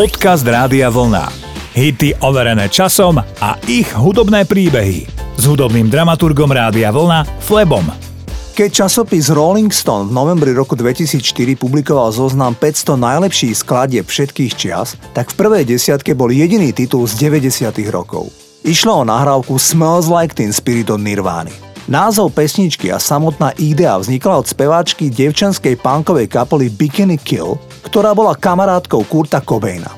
Podcast Rádia Vlna. Hity overené časom a ich hudobné príbehy. S hudobným dramaturgom Rádia Vlna Flebom. Keď časopis Rolling Stone v novembri roku 2004 publikoval zoznam 500 najlepších skladieb všetkých čias, tak v prvej desiatke bol jediný titul z 90. rokov. Išlo o nahrávku Smells Like Teen Spirit od Nirvány. Názov pesničky a samotná idea vznikla od speváčky devčanskej punkovej kapely Bikini Kill, ktorá bola kamarátkou Kurta Cobaina.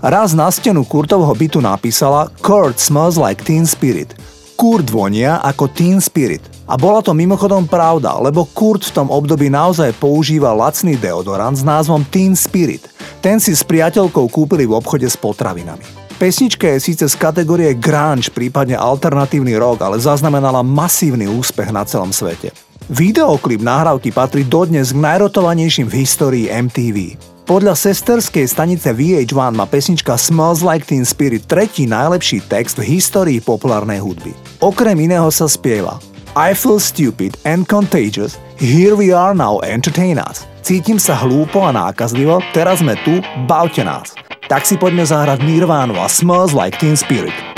Raz na stenu Kurtovho bytu napísala Kurt smells like teen spirit. Kurt vonia ako teen spirit. A bola to mimochodom pravda, lebo Kurt v tom období naozaj používal lacný deodorant s názvom Teen Spirit. Ten si s priateľkou kúpili v obchode s potravinami. Pesnička je síce z kategórie grunge, prípadne alternatívny rock, ale zaznamenala masívny úspech na celom svete. Videoklip nahrávky patrí dodnes k najrotovanejším v histórii MTV. Podľa sesterskej stanice VH1 má pesnička Smells Like Teen Spirit tretí najlepší text v histórii populárnej hudby. Okrem iného sa spieva I feel stupid and contagious, here we are now, entertain us. Cítim sa hlúpo a nákazlivo, teraz sme tu, bavte nás. Tak si poďme zahrať Nirvánu a Smells Like Teen Spirit.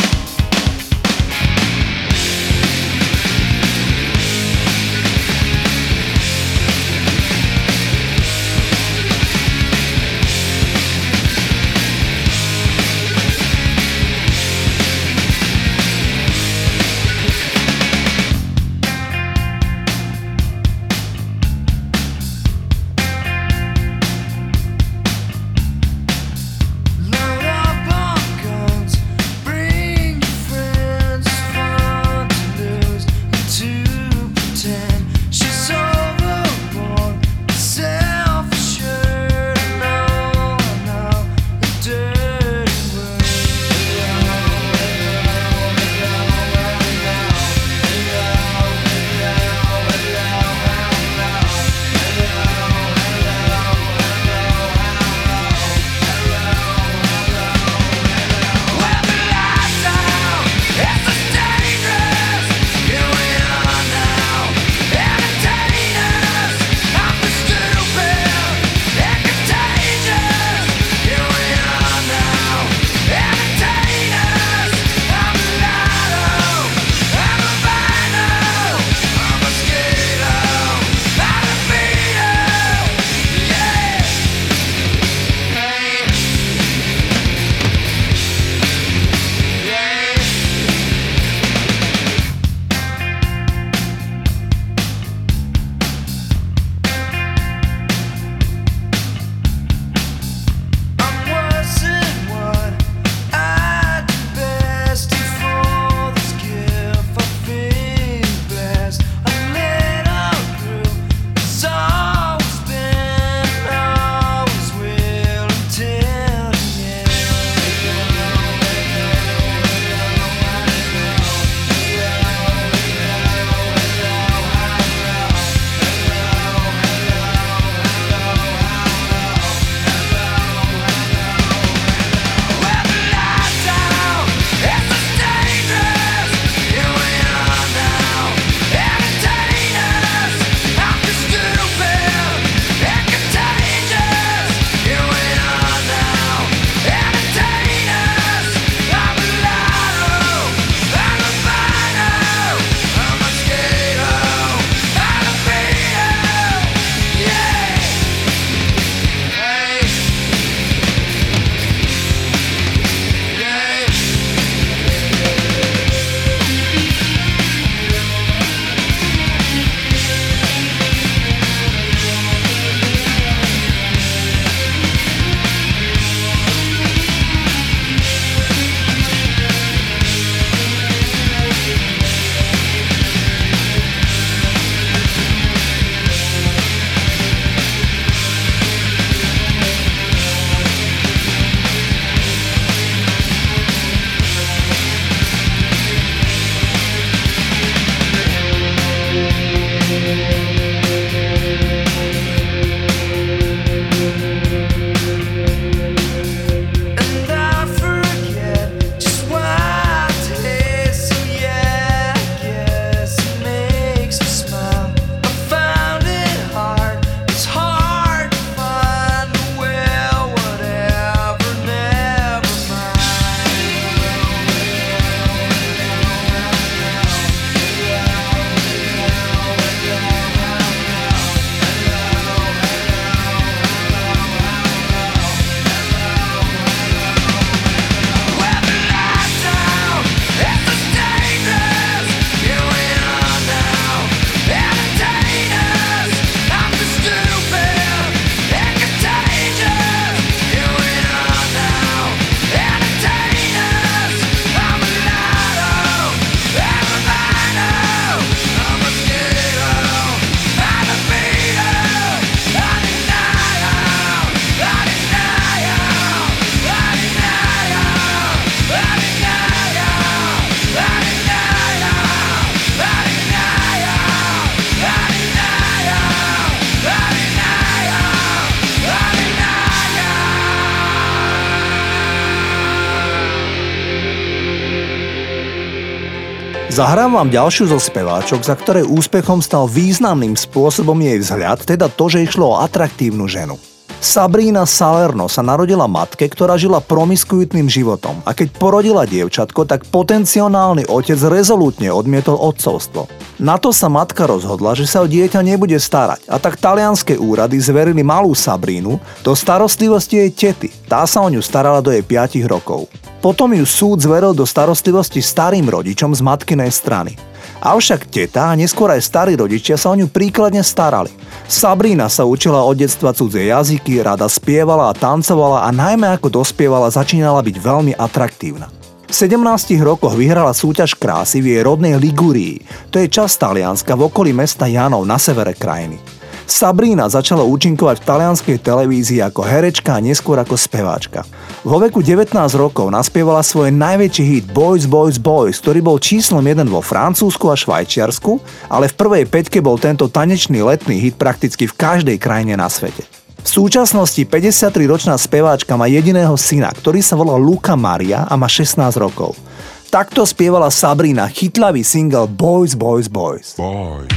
Zahrám vám ďalšiu zo speváčok, za ktorej úspechom stal významným spôsobom jej vzhľad, teda to, že išlo o atraktívnu ženu. Sabrina Salerno sa narodila matke, ktorá žila promiskuitným životom a keď porodila dievčatko, tak potenciálny otec rezolútne odmietol otcovstvo. Na to sa matka rozhodla, že sa o dieťa nebude starať a tak talianské úrady zverili malú Sabrínu do starostlivosti jej tety. Tá sa o ňu starala do jej 5 rokov. Potom ju súd zveril do starostlivosti starým rodičom z matkinej strany. Avšak teta a neskôr aj starí rodičia sa o ňu príkladne starali. Sabrina sa učila od detstva cudzie jazyky, rada spievala a tancovala a najmä ako dospievala začínala byť veľmi atraktívna. V 17 rokoch vyhrala súťaž krásy v jej rodnej Ligurii, to je časť Talianska v okolí mesta Janov na severe krajiny. Sabrina začala účinkovať v talianskej televízii ako herečka a neskôr ako speváčka. Vo veku 19 rokov naspievala svoj najväčší hit Boys, Boys, Boys, ktorý bol číslom 1 vo Francúzsku a Švajčiarsku, ale v prvej peťke bol tento tanečný letný hit prakticky v každej krajine na svete. V súčasnosti 53-ročná speváčka má jediného syna, ktorý sa volá Luca Maria a má 16 rokov. Takto spievala Sabrina chytlavý single Boys, Boys, Boys. Boys,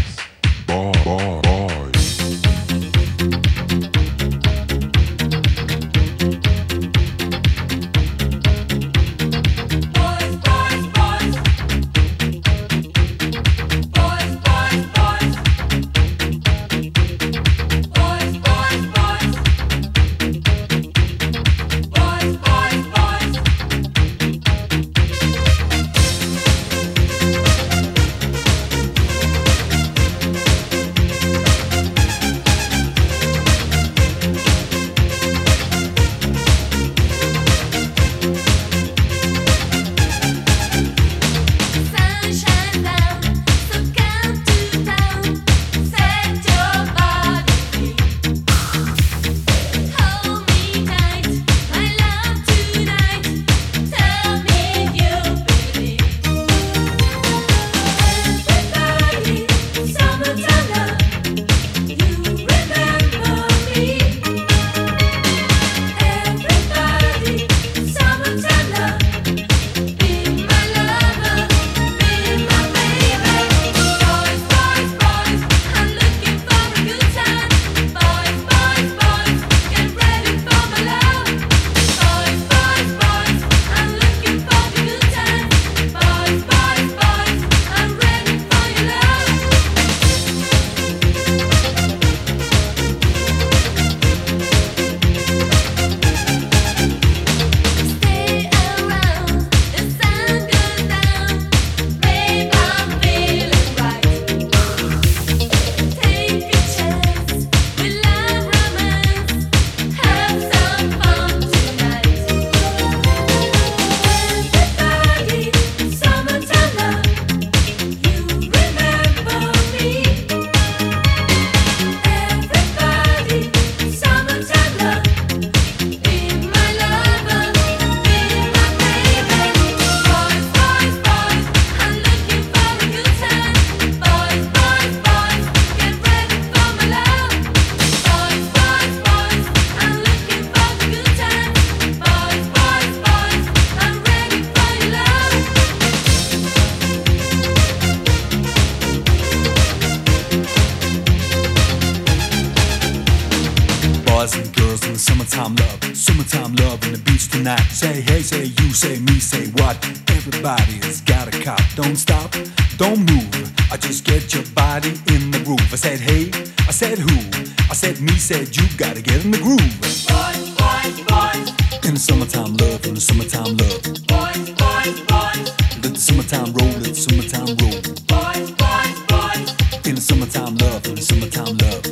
boys, boys. Summertime love in the beach tonight. Say hey, say you, say me, say what? Everybody's got a cop. Don't stop, don't move. I just get your body in the groove. I said hey, I said who? I said me, said you. Gotta get in the groove. Boys, boys, boys. In the summertime love, in the summertime love. Boys, boys, boys. Let the summertime roll, let the summertime roll. Boys, boys, boys. In the summertime love, in the summertime love.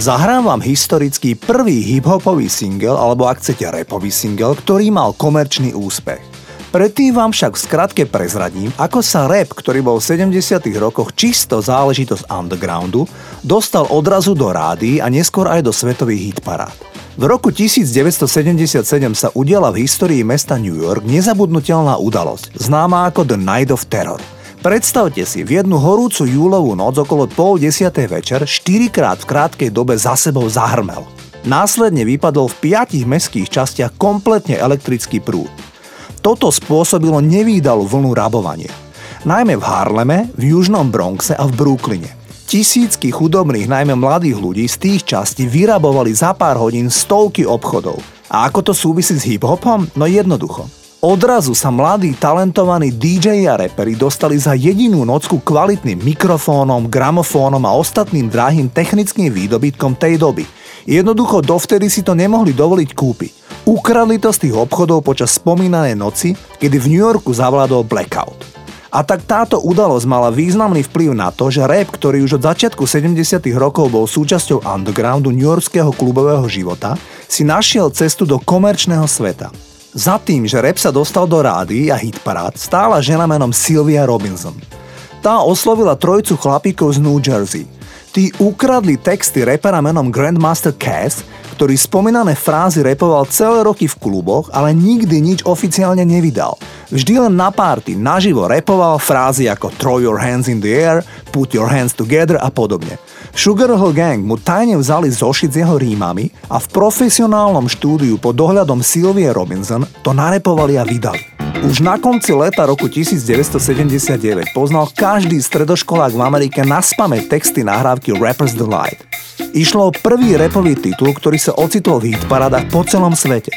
Zahrám vám historický prvý hip-hopový single, alebo ak chcete rapový single, ktorý mal komerčný úspech. Predtým vám však v skratke prezradím, ako sa rap, ktorý bol v 70 rokoch čisto záležitosť undergroundu, dostal odrazu do rády a neskôr aj do svetových hitparád. V roku 1977 sa udiala v histórii mesta New York nezabudnutelná udalosť, známa ako The Night of Terror – Predstavte si, v jednu horúcu júlovú noc okolo pol desiatej večer štyrikrát v krátkej dobe za sebou zahrmel. Následne vypadol v piatich mestských častiach kompletne elektrický prúd. Toto spôsobilo nevýdalú vlnu rabovania. Najmä v Harleme, v južnom Bronxe a v Brooklyne. Tisícky chudobných, najmä mladých ľudí z tých častí vyrabovali za pár hodín stovky obchodov. A ako to súvisí s hip-hopom? No jednoducho. Odrazu sa mladí talentovaní DJ a reperi dostali za jedinú nocku kvalitným mikrofónom, gramofónom a ostatným drahým technickým výdobytkom tej doby. Jednoducho dovtedy si to nemohli dovoliť kúpiť. Ukradli to z tých obchodov počas spomínanej noci, kedy v New Yorku zavládol blackout. A tak táto udalosť mala významný vplyv na to, že rap, ktorý už od začiatku 70. rokov bol súčasťou undergroundu newyorského klubového života, si našiel cestu do komerčného sveta. Za tým, že rap sa dostal do rády a hitparád, stála žena menom Sylvia Robinson. Tá oslovila trojcu chlapíkov z New Jersey. Tí ukradli texty repera menom Grandmaster Cass, ktorý spomínané frázy repoval celé roky v kluboch, ale nikdy nič oficiálne nevydal. Vždy len na párty naživo repoval frázy ako throw your hands in the air, put your hands together a podobne. Sugar Hill Gang mu tajne vzali zošit s jeho rímami a v profesionálnom štúdiu pod dohľadom Sylvie Robinson to narepovali a vydali. Už na konci leta roku 1979 poznal každý stredoškolák v Amerike na spame texty nahrávky Rapper's Delight. Išlo o prvý repový titul, ktorý sa ocitol v hitparadách po celom svete.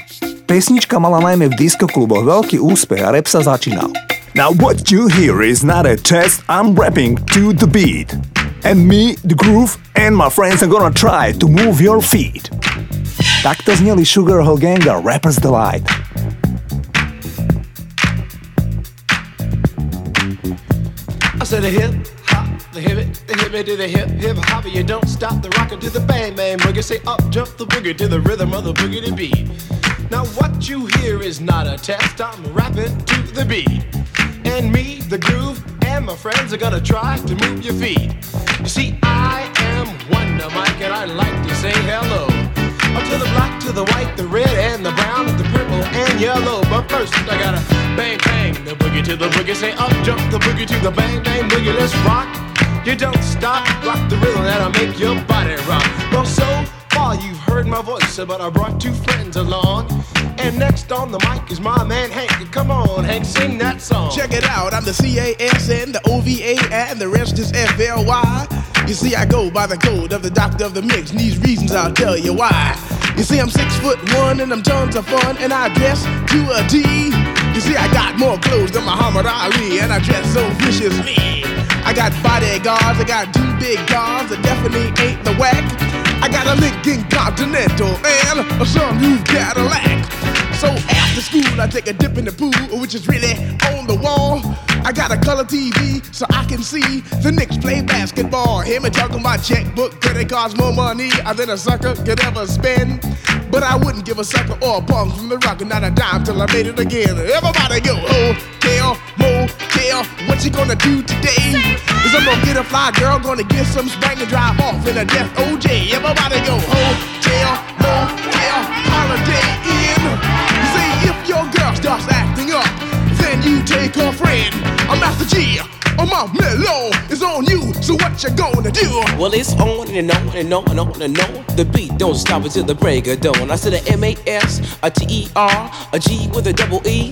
Pesnička mala najmä v diskokluboch veľký úspech a rap sa začínal. Now what you hear is not a test, I'm rapping to the beat. And me, the groove, and my friends are gonna try to move your feet. Takto zneli Sugar Hill Gang a Rapper's Delight. I said a hip the hip the hip to the hip hip hop. You don't stop the rocker to the bang bang boogie. Say up jump the boogie to the rhythm of the boogie to beat. Now what you hear is not a test. I'm rapping to the beat, and me, the groove, and my friends are gonna try to move your feet. You see, I am Wonder Mike, and I like to say hello. Up to the black, to the white, the red, and the brown, the purple, and yellow. But first, I gotta bang, bang, the boogie to the boogie. Say up, jump the boogie to the bang, bang, boogie. Let's rock. You don't stop, rock the rhythm that'll make your body rock. Well, so far you've heard my voice, but I brought two friends along. And next on the mic is my man Hank. Come on, Hank, sing that song. Check it out, I'm the CASN, the OVA, and the rest is FLY. You see, I go by the code of the doctor of the mix, and these reasons I'll tell you why. You see, I'm six foot one, and I'm tons of fun, and I dress to a T. You see, I got more clothes than Muhammad Ali, and I dress so viciously. I got bodyguards, I got two big guns, that definitely ain't the whack. I got a Lincoln Continental and a sunroof Cadillac. So after school, I take a dip in the pool, which is really on the wall. I got a color TV so I can see the Knicks play basketball. Him and talking my checkbook, credit cards more money than a sucker could ever spend. But I wouldn't give a sucker or a bum from the rock, and not a dime till I made it again. Everybody go, oh, hotel, motel, what you gonna do today? Is I'm gonna get a fly girl, gonna get some spring and drive off in a death OJ. Everybody go, hotel, motel, holiday in. You see, if your girl starts acting up, then you take her friend. I'm Master G. Oh my mellow is on you, so what you gonna do? Well, it's on and on and on and on and on. The beat don't stop until the break of dawn. I said a M A S, a T E R, a G with a double E.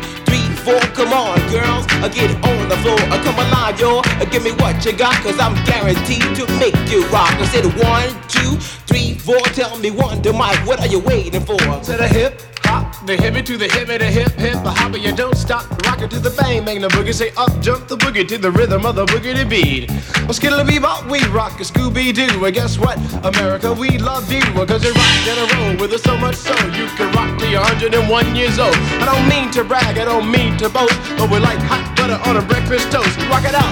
four. Come on, girls, I get on the floor. I come alive, yo. Uh, give me what you got, cause I'm guaranteed to make you rock. I said one, two, three, four. Tell me one to Mike, what are you waiting for? To the hip hop, the hippie to the hippie, the hip hip, the hopper, you don't stop. Rock it to the bang, bang the boogie, say up, jump the boogie to the rhythm of the boogie to beat. Well, skittle bebop, we rock a Scooby Doo. And guess what? America, we love you. Cause you rock and a roll with us so much so you can rock till you're 101 years old. I don't mean to brag, I don't mean to boast, but we're like hot butter on a breakfast toast. Rock it out,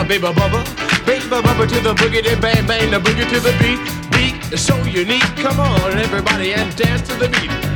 a baby bubba, baby bubba to the boogie, then bang bang the boogie to the beat. Beat is so unique. Come on, everybody, and dance to the beat.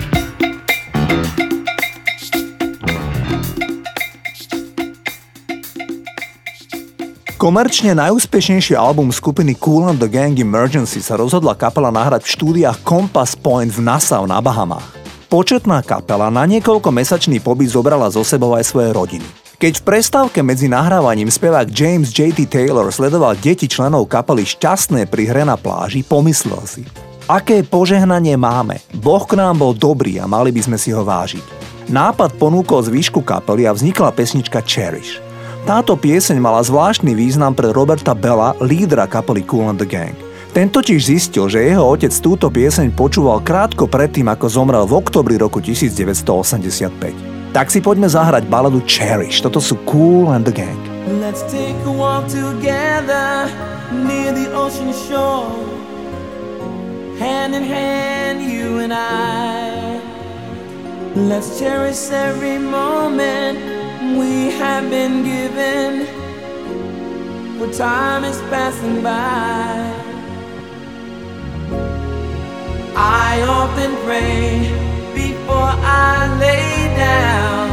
Komerčne najúspešnejší album skupiny Cool and the Gang Emergency sa rozhodla kapela nahrať v štúdiách Compass Point v Nassau na Bahamách. Početná kapela na niekoľko mesačný pobyt zobrala zo sebou aj svoje rodiny. Keď v prestávke medzi nahrávaním spevák James J.T. Taylor sledoval deti členov kapely šťastné pri hre na pláži, pomyslel si Aké požehnanie máme, Boh k nám bol dobrý a mali by sme si ho vážiť. Nápad ponúkol z výšku kapely a vznikla pesnička Cherish. Táto pieseň mala zvláštny význam pre Roberta Bella, lídra kapely Cool and the Gang. Ten totiž zistil, že jeho otec túto pieseň počúval krátko predtým, ako zomrel v oktobri roku 1985. Tak si poďme zahrať baladu Cherish. Toto sú Cool and the Gang. Let's take a walk together near the ocean shore. Hand in hand, you and I. Let's cherish every moment we have been given, for time is passing by. I often pray before I lay down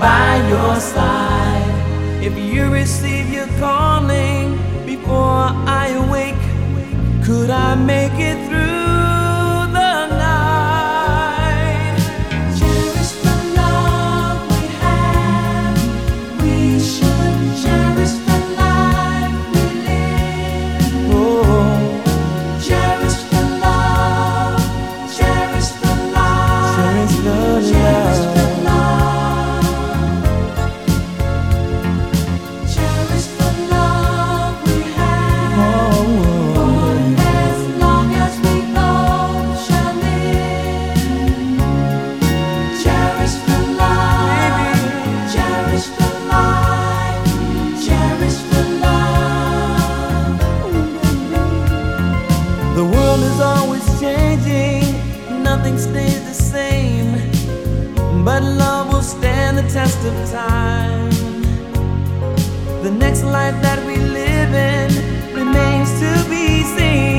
by your side. If you receive your calling before I awake, could I make it through? that we live in remains to be seen.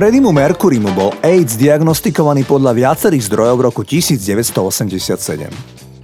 Freddymu Mercurymu bol AIDS diagnostikovaný podľa viacerých zdrojov v roku 1987.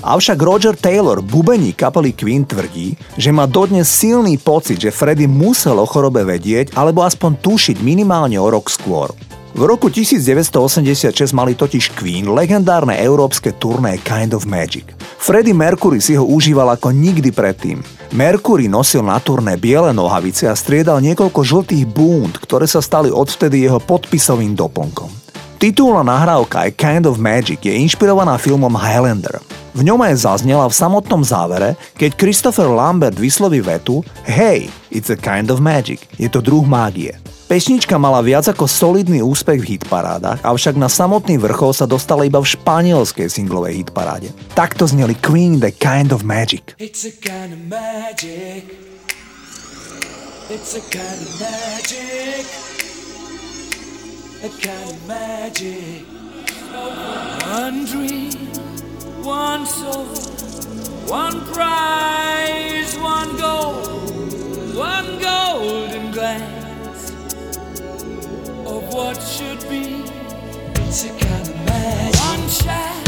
Avšak Roger Taylor, bubení kapely Queen, tvrdí, že má dodnes silný pocit, že Freddy musel o chorobe vedieť alebo aspoň tušiť minimálne o rok skôr. V roku 1986 mali totiž Queen legendárne európske turné Kind of Magic. Freddie Mercury si ho užíval ako nikdy predtým. Mercury nosil na biele nohavice a striedal niekoľko žltých búnd, ktoré sa stali odvtedy jeho podpisovým doplnkom. Titulná nahrávka I Kind of Magic je inšpirovaná filmom Highlander. V ňom aj zaznela v samotnom závere, keď Christopher Lambert vysloví vetu Hey, it's a kind of magic. Je to druh mágie. Pesnička mala viac ako solidný úspech v hitparádach, avšak na samotný vrchol sa dostala iba v španielskej singlovej hitparáde. Takto zneli Queen The Kind of Magic. It's a kind of magic. It's a kind of magic. A kind of magic. One dream, one soul, one prize, one goal, one golden glance. Of what should be. It's a kind of magic. One shot.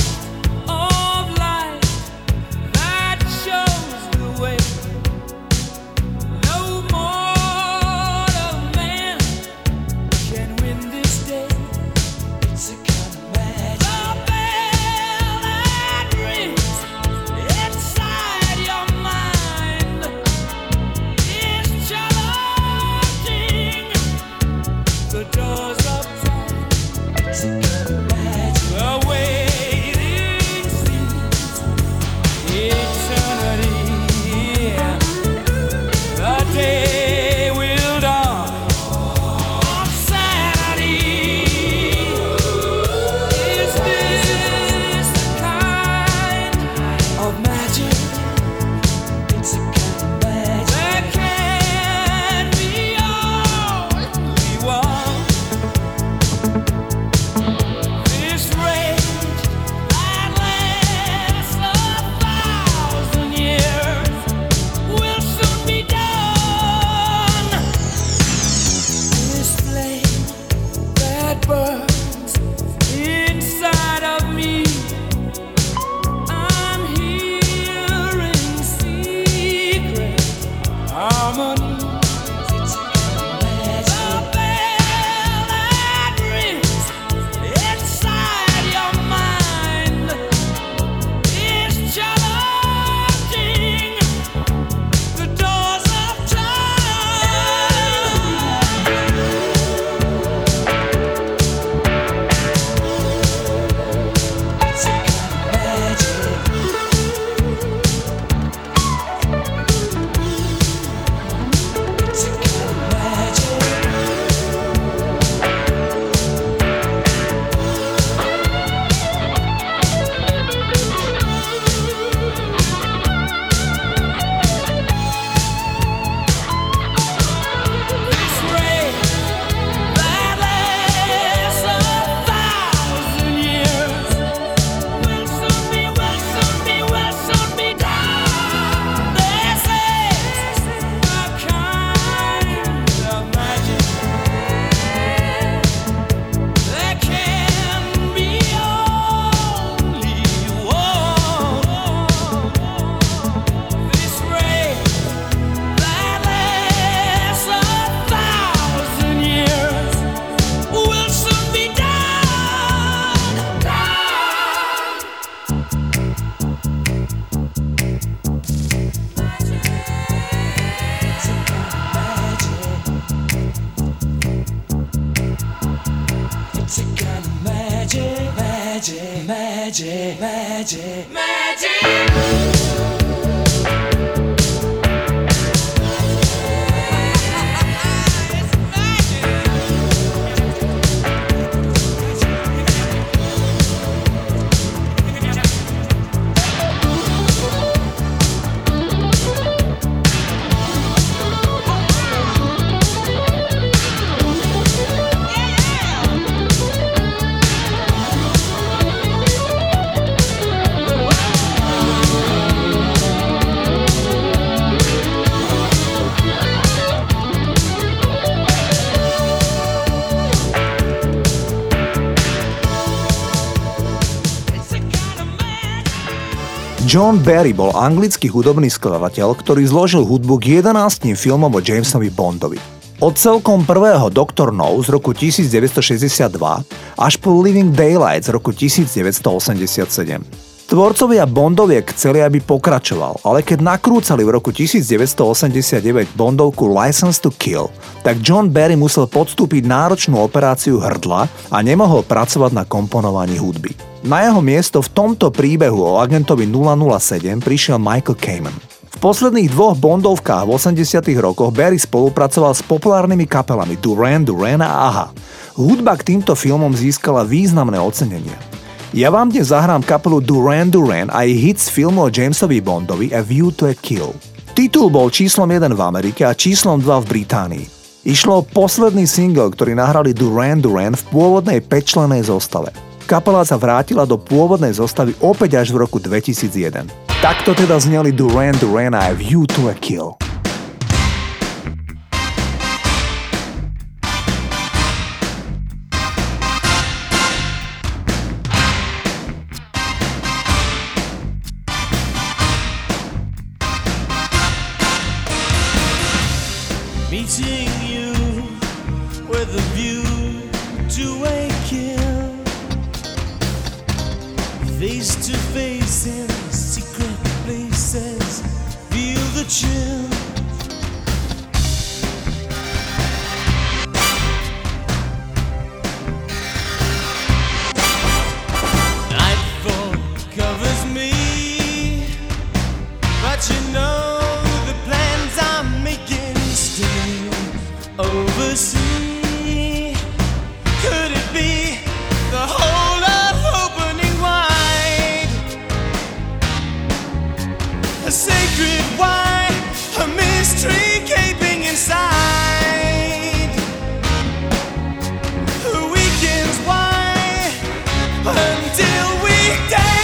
John Barry bol anglický hudobný skladateľ, ktorý zložil hudbu k 11 filmom o Jamesovi Bondovi. Od celkom prvého Doctor No z roku 1962 až po Living Daylight z roku 1987. Tvorcovia Bondoviek chceli, aby pokračoval, ale keď nakrúcali v roku 1989 Bondovku License to Kill, tak John Barry musel podstúpiť náročnú operáciu hrdla a nemohol pracovať na komponovaní hudby. Na jeho miesto v tomto príbehu o agentovi 007 prišiel Michael Kamen. V posledných dvoch Bondovkách v 80 rokoch Barry spolupracoval s populárnymi kapelami Duran Duran a Aha. Hudba k týmto filmom získala významné ocenenia. Ja vám dnes zahrám kapelu Duran Duran a ich hit z filmu o Jamesovi Bondovi A View to a Kill. Titul bol číslom 1 v Amerike a číslom 2 v Británii. Išlo o posledný single, ktorý nahrali Duran Duran v pôvodnej pečlenej zostave. Kapela sa vrátila do pôvodnej zostavy opäť až v roku 2001. Takto teda zneli Duran Duran a View to a Kill. every day.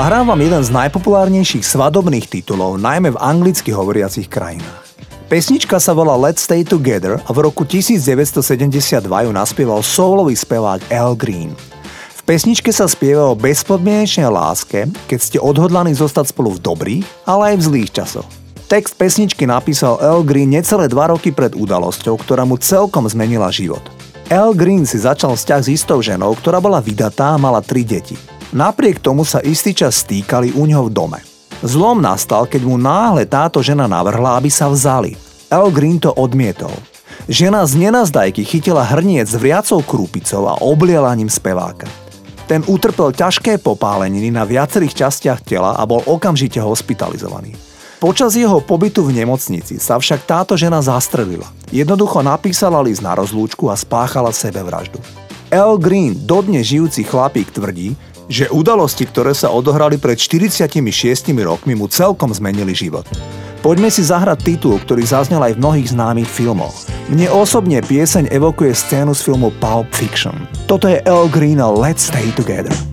Zahrám vám jeden z najpopulárnejších svadobných titulov, najmä v anglicky hovoriacich krajinách. Pesnička sa volá Let's Stay Together a v roku 1972 ju naspieval soulový spevák Al Green. V pesničke sa spieva o bezpodmienečnej láske, keď ste odhodlaní zostať spolu v dobrých, ale aj v zlých časoch. Text pesničky napísal Al Green necelé dva roky pred udalosťou, ktorá mu celkom zmenila život. Al Green si začal vzťah s istou ženou, ktorá bola vydatá a mala tri deti. Napriek tomu sa istý čas stýkali u ňoho v dome. Zlom nastal, keď mu náhle táto žena navrhla, aby sa vzali. El Green to odmietol. Žena z nenazdajky chytila hrniec s vriacou krúpicou a obliela ním speváka. Ten utrpel ťažké popáleniny na viacerých častiach tela a bol okamžite hospitalizovaný. Počas jeho pobytu v nemocnici sa však táto žena zastrelila. Jednoducho napísala list na rozlúčku a spáchala sebevraždu. El Green, dodne žijúci chlapík, tvrdí, že udalosti, ktoré sa odohrali pred 46 rokmi, mu celkom zmenili život. Poďme si zahrať titul, ktorý zaznel aj v mnohých známych filmoch. Mne osobne pieseň evokuje scénu z filmu Pulp Fiction. Toto je El Green a Let's Stay Together.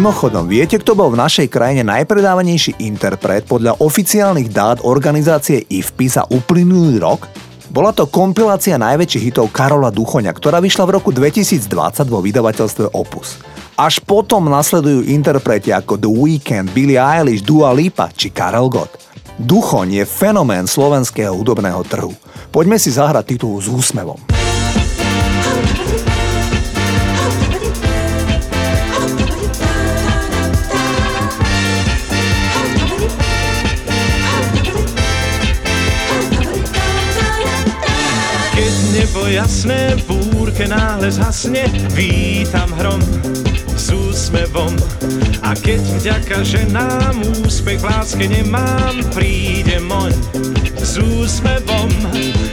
Mimochodom, viete, kto bol v našej krajine najpredávanejší interpret podľa oficiálnych dát organizácie IFPI za uplynulý rok? Bola to kompilácia najväčších hitov Karola Duchoňa, ktorá vyšla v roku 2020 vo vydavateľstve Opus. Až potom nasledujú interpreti ako The Weeknd, Billie Eilish, Dua Lipa či Karel Gott. Duchoň je fenomén slovenského hudobného trhu. Poďme si zahrať titul s úsmevom. Nebo jasné, búrke náhle zhasne, vítam hrom s úsmevom. A keď vďaka ženám úspech v láske nemám, príde moň s úsmevom.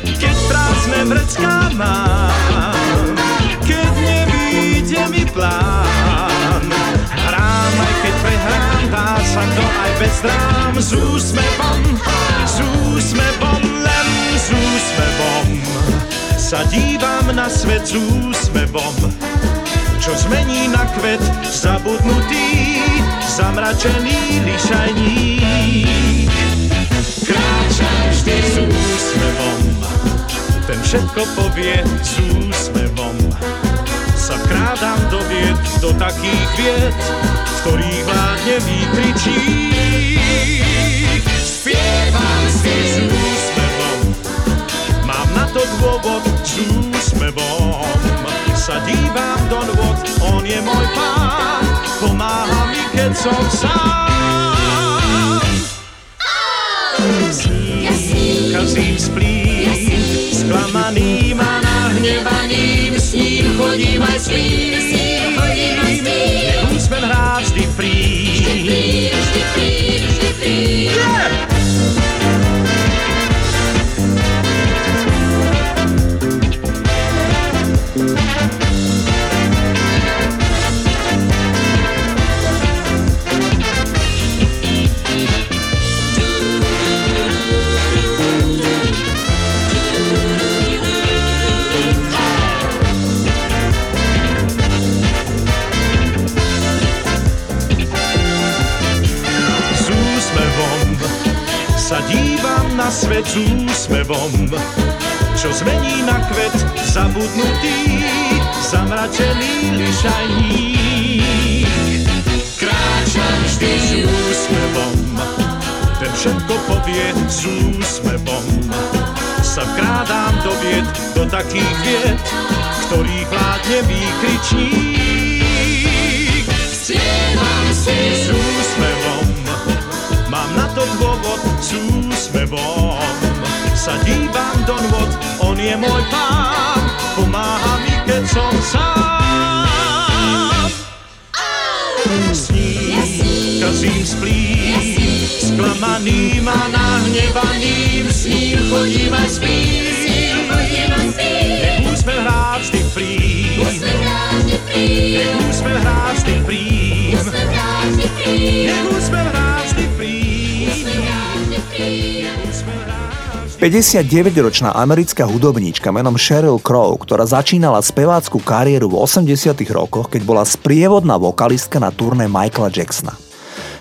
Keď prázdne vrecká mám, keď nevíde mi plán, hrám aj keď prehrám, dá sa to aj bez drám s úsmevom, s úsmevom, len s úsmevom sa dívam na svet s úsmevom. čo zmení na kvet zabudnutý, zamračený lišajník. Kráčam vždy s úsmevom, ten všetko povie s úsmevom. Sa krádam do vied, do takých vied, v ktorých vládne výkričík. Spievam si s úsmevom, dôvod s úsmevom. Sa dívam do nôd, on je môj pán, pomáha mi, keď som sám. Sním, kazím splím, sklamaným a nahnevaným, s ním chodím aj spím. Nech takých vied, ktorých vládne výkričník. Spievam si s úsmevom, mám na to dôvod s úsmevom. Sa dívam do nôd, on je môj pán, pomáha mi, keď som sám. S ním kazím splím, sklamaným a nahnevaným, s ním chodím aj spím. Nech úsmev hrá vždy prím, nech úsmev hrá vždy prím, nech úsmev hrá vždy prím, nech úsmev hrá vždy 59-ročná americká hudobníčka menom Sheryl Crow, ktorá začínala spevácku kariéru v 80 rokoch, keď bola sprievodná vokalistka na turné Michaela Jacksona.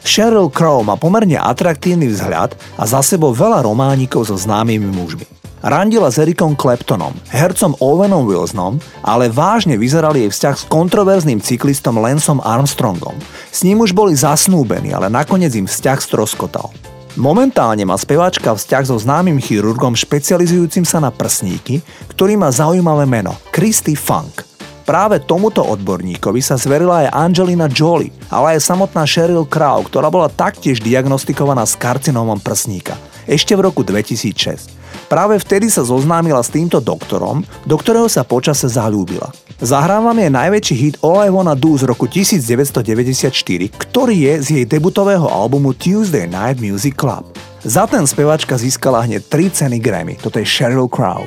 Sheryl Crow má pomerne atraktívny vzhľad a za sebou veľa románikov so známymi mužmi. Randila s Ericom Claptonom, hercom Owenom Wilsonom, ale vážne vyzeral jej vzťah s kontroverzným cyklistom Lanceom Armstrongom. S ním už boli zasnúbení, ale nakoniec im vzťah stroskotal. Momentálne má speváčka vzťah so známym chirurgom špecializujúcim sa na prsníky, ktorý má zaujímavé meno Christy Funk. Práve tomuto odborníkovi sa zverila aj Angelina Jolie, ale aj samotná Sheryl Crow, ktorá bola taktiež diagnostikovaná s karcinómom prsníka ešte v roku 2006. Práve vtedy sa zoznámila s týmto doktorom, do ktorého sa počase zalúbila. Zahrávam jej najväčší hit All I Wanna Do z roku 1994, ktorý je z jej debutového albumu Tuesday Night Music Club. Za ten spevačka získala hneď 3 ceny Grammy. Toto je Sheryl Crow.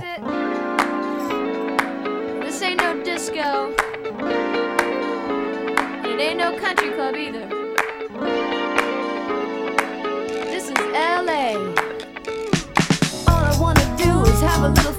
Have a little